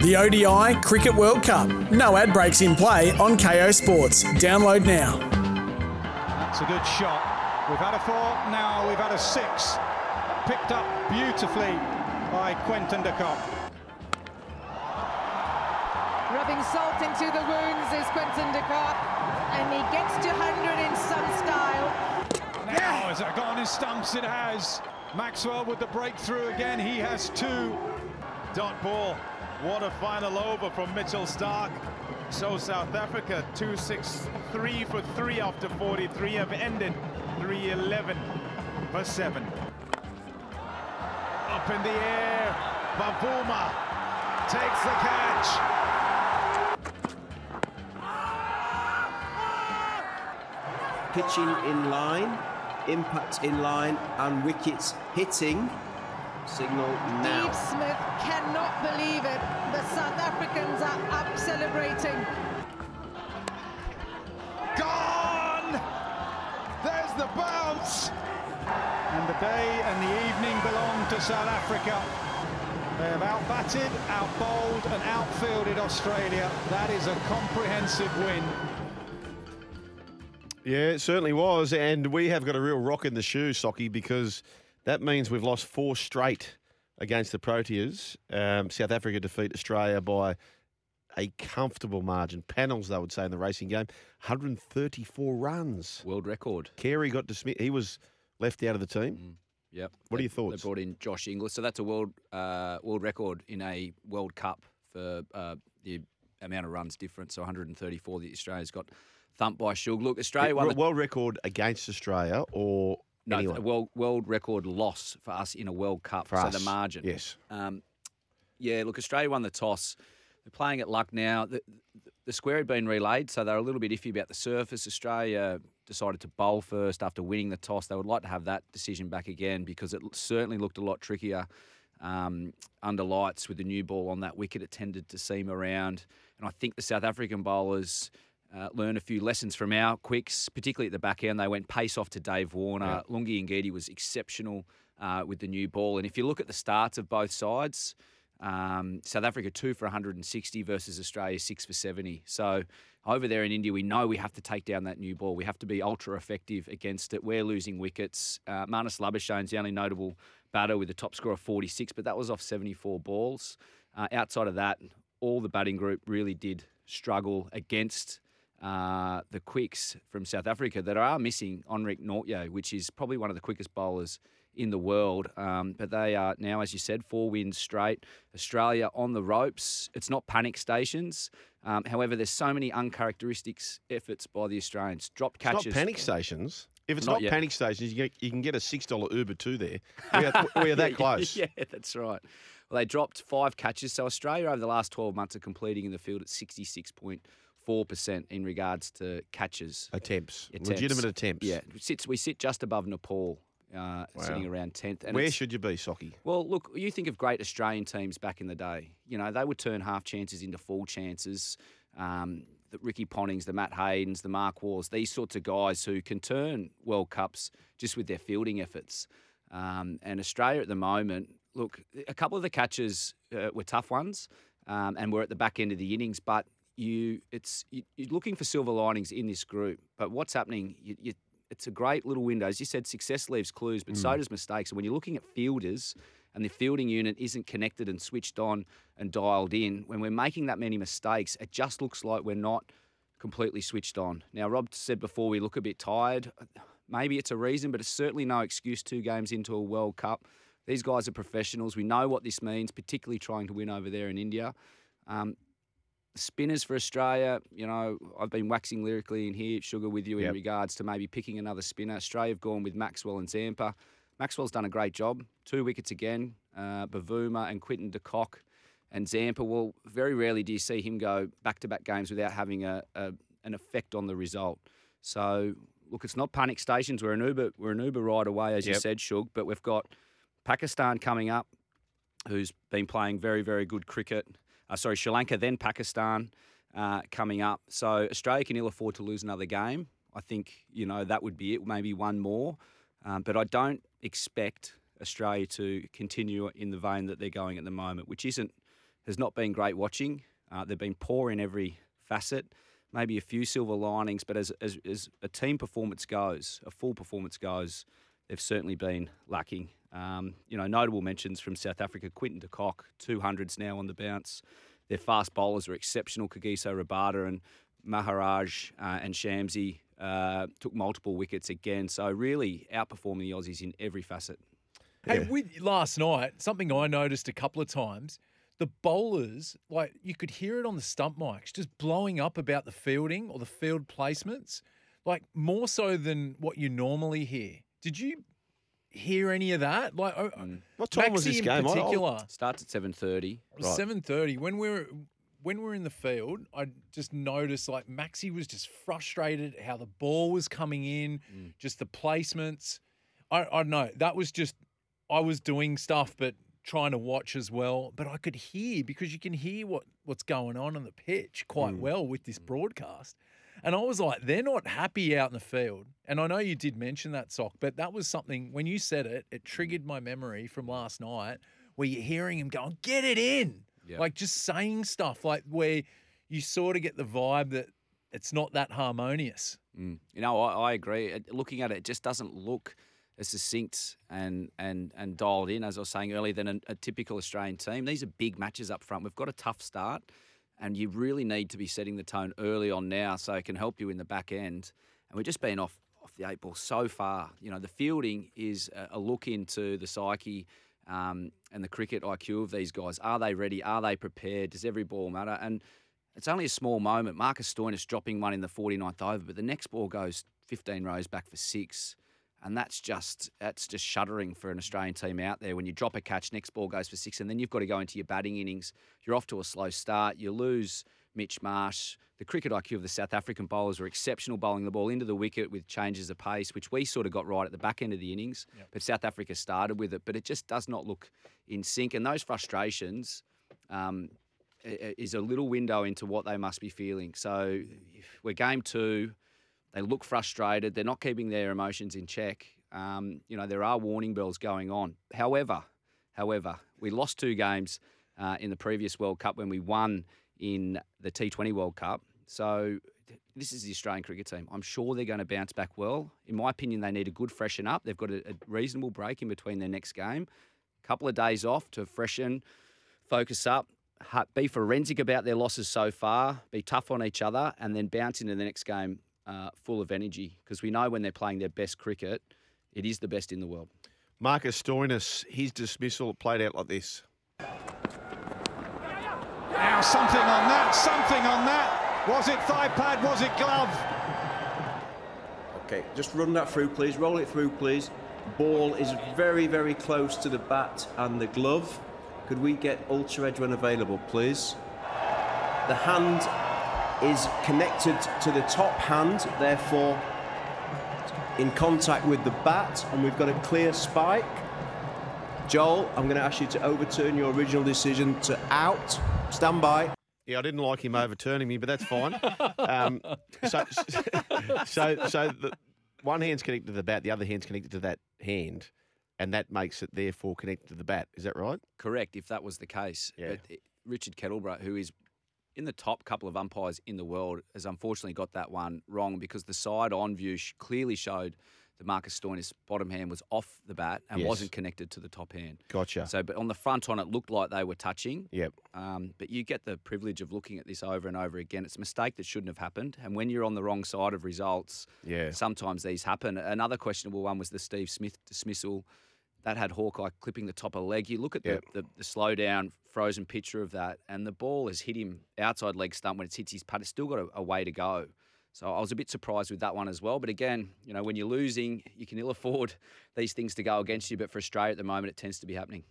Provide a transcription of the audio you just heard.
The ODI Cricket World Cup. No ad breaks in play on Kayo Sports. Download now. That's a good shot. We've had a four, now we've had a six. Picked up beautifully by Quinton de Kock. Rubbing salt into the wounds is Quinton de Kock, and he gets to 100 in some style. Now, has it gone in stumps? It has. Maxwell with the breakthrough again. He has two. Dot ball. What a final over from Mitchell Starc. So South Africa 2-6-3 for 3 after 43 have ended 3-11 for 7. Up in the air, Bavuma takes the catch. Pitching in line, impact in line, and wickets hitting. Signal now. Steve Smith cannot believe it. The South Africans are up celebrating. Gone! There's the bounce! And the day and the evening belong to South Africa. They have outbatted, outbowled, and outfielded Australia. That is a comprehensive win. Yeah, it certainly was. And we have got a real rock in the shoe, Socky, because that means we've lost four straight against the Proteas. Um, South Africa defeat Australia by a comfortable margin. Panels, they would say, in the racing game. 134 runs. World record. Carey got dismissed. He was left out of the team. Yep. What are your thoughts? They brought in Josh Inglis, so that's a world uh, world record in a World Cup for uh, the amount of runs difference. So 134 that Australia's got thumped by Shug. Look, Australia won the World record against Australia or no, anyone? a world world record loss for us in a World Cup. For so us, the margin. yes. Um, yeah. Look, Australia won the toss. They're playing at Lucknow. The, the square had been relayed, so they're a little bit iffy about the surface. Australia decided to bowl first after winning the toss. They would like to have that decision back again because it certainly looked a lot trickier um, under lights with the new ball on that wicket. It tended to seam around, and I think the South African bowlers. Uh, learn a few lessons from our quicks, particularly at the back end. They went pace off to Dave Warner. Lungi Ngidi was exceptional uh, with the new ball. And if you look at the starts of both sides, um, South Africa two for 160 versus Australia six for 70. So over there in India, we know we have to take down that new ball. We have to be ultra effective against it. We're losing wickets. Uh, Marnus Labuschagne the only notable batter with a top score of 46, but that was off 74 balls. Uh, outside of that, all the batting group really did struggle against uh, the quicks from South Africa that are missing Enric Nortje, which is probably one of the quickest bowlers in the world. Um, but they are now, as you said, four wins straight. Australia on the ropes. It's not panic stations. Um, however, there's so many uncharacteristic efforts by the Australians. Dropped It's catches. not panic stations. If it's Not not, yet. panic stations, you, get, you can get a six dollar Uber to there. We are, we are that Yeah, close. Yeah, that's right. Well, they dropped five catches. So Australia over the last 12 months are completing in the field at 66.4% in regards to catches. Attempts. Attempts. legitimate attempts. Yeah, we sit, we sit just above Nepal, uh, sitting around 10th. And Where should you be, Socky? well, look, you think of great Australian teams back in the day. You know, they would turn half chances into full chances. Um, the Ricky Pontings, the Matt Haydens, the Mark Waughs, these sorts of guys who can turn World Cups just with their fielding efforts. Um, and Australia at the moment, look, a couple of the catches uh, were tough ones, um, and we're at the back end of the innings. But you, it's you, you're looking for silver linings in this group. But what's happening? You, you, it's a great little window. As you said, success leaves clues, but so does mistakes. And when you're looking at fielders and the fielding unit isn't connected and switched on and dialed in, when we're making that many mistakes, it just looks like we're not completely switched on. Now, Rob said before we look a bit tired. Maybe it's a reason, but it's certainly no excuse two games into a World Cup. These guys are professionals. We know what this means, particularly trying to win over there in India. Um, spinners for Australia, you know, I've been waxing lyrically in here, Sugar, with you in Yep. regards to maybe picking another spinner. Australia have gone with Maxwell and Zampa. Maxwell's done a great job. Two wickets again. Uh, Bavuma and Quinton de Kock and Zampa. Well, very rarely do you see him go back to back games without having a, a an effect on the result. So, look, it's not panic stations. We're an Uber, we're an Uber ride away, as you said, Shug, but we've got Pakistan coming up, who's been playing very, very good cricket. Uh, sorry, Sri Lanka, then Pakistan uh, coming up. So Australia can ill afford to lose another game. I think, you know, that would be it, maybe one more. Um, but I don't expect Australia to continue in the vein that they're going at the moment, which isn't has not been great watching. Uh, they've been poor in every facet. Maybe a few silver linings, but as, as as a team performance goes, a full performance goes, they've certainly been lacking. Um, you know, notable mentions from South Africa: Quinton de Kock, two hundreds now on the bounce. Their fast bowlers are exceptional. Kagiso Rabada and Maharaj uh, and Shamsi uh, took multiple wickets again. So really outperforming the Aussies in every facet. Hey, with last night, something I noticed a couple of times, the bowlers, like you could hear it on the stump mics, just blowing up about the fielding or the field placements, like more so than what you normally hear. Did you hear any of that? Like, oh, What time was Maxi this in game? I- I- particular? Starts at seven thirty. It was seven thirty when we're when we're in the field. I just noticed like Maxi was just frustrated how the ball was coming in, mm. just the placements. I I don't know that was just I was doing stuff, but trying to watch as well. But I could hear because you can hear what what's going on on the pitch quite mm. well with this broadcast. And I was like, they're not happy out in the field. And I know you did mention that, Sock, but that was something, when you said it, it triggered my memory from last night where you're hearing him going, get it in. Yeah. Like just saying stuff like where you sort of get the vibe that it's not that harmonious. Mm. You know, I, I agree. Looking at it, it just doesn't look as succinct and and and dialed in as I was saying earlier than a, a typical Australian team. These are big matches up front. We've got a tough start, and you really need to be setting the tone early on now so it can help you in the back end. And we've just been off off the eight ball so far. You know, the fielding is a, a look into the psyche. Um, and the cricket IQ of these guys. Are they ready? Are they prepared? Does every ball matter? And it's only a small moment. Marcus Stoinis dropping one in the 49th over, but the next ball goes 15 rows back for six. And that's just that's just shuddering for an Australian team out there. When you drop a catch, next ball goes for six, and then you've got to go into your batting innings. You're off to a slow start. You lose Mitch Marsh. The cricket IQ of the South African bowlers were exceptional, bowling the ball into the wicket with changes of pace, which we sort of got right at the back end of the innings. But South Africa started with it, but it just does not look in sync. And those frustrations, um, is a little window into what they must be feeling. So we're game two. They look frustrated. They're not keeping their emotions in check. Um, you know, there are warning bells going on. However, however, we lost two games uh, in the previous World Cup when we won in the T20 World Cup. So this is the Australian cricket team. I'm sure they're going to bounce back well. In my opinion, they need a good freshen up. They've got a, a reasonable break in between their next game. A couple of days off to freshen, focus up, be forensic about their losses so far, be tough on each other, and then bounce into the next game uh, full of energy. Because we know when they're playing their best cricket, it is the best in the world. Marcus Stoinis, his dismissal played out like this. Now something on that, something on that. Was it thigh pad? Was it glove? Okay, just run that through, please. Roll it through, please. Ball is very, very close to the bat and the glove. Could we get ultra edge when available, please? The hand is connected to the top hand, therefore in contact with the bat, and we've got a clear spike. Joel, I'm going to ask you to overturn your original decision to out. Stand by. Yeah, I didn't like him overturning me, but that's fine. um, so, so, so the one hand's connected to the bat, the other hand's connected to that hand, and that makes it therefore connected to the bat. Is that right? Correct, if that was the case. Yeah. But it- Richard Kettleborough, who is in the top couple of umpires in the world, has unfortunately got that one wrong because the side on view sh- clearly showed that Marcus Stoinis' bottom hand was off the bat and Yes. wasn't connected to the top hand. Gotcha. So, but on the front on, it looked like they were touching. Yep. Um, but you get the privilege of looking at this over and over again. It's a mistake that shouldn't have happened. And when you're on the wrong side of results, Yeah. sometimes these happen. Another questionable one was the Steve Smith dismissal. That had Hawkeye clipping the top of leg. You look at the, Yep. the, the slow down, frozen picture of that, and the ball has hit him outside leg stump when it hits his pad. It's still got a, a way to go. So I was a bit surprised with that one as well. But again, you know, when you're losing, you can ill afford these things to go against you. But for Australia at the moment, it tends to be happening.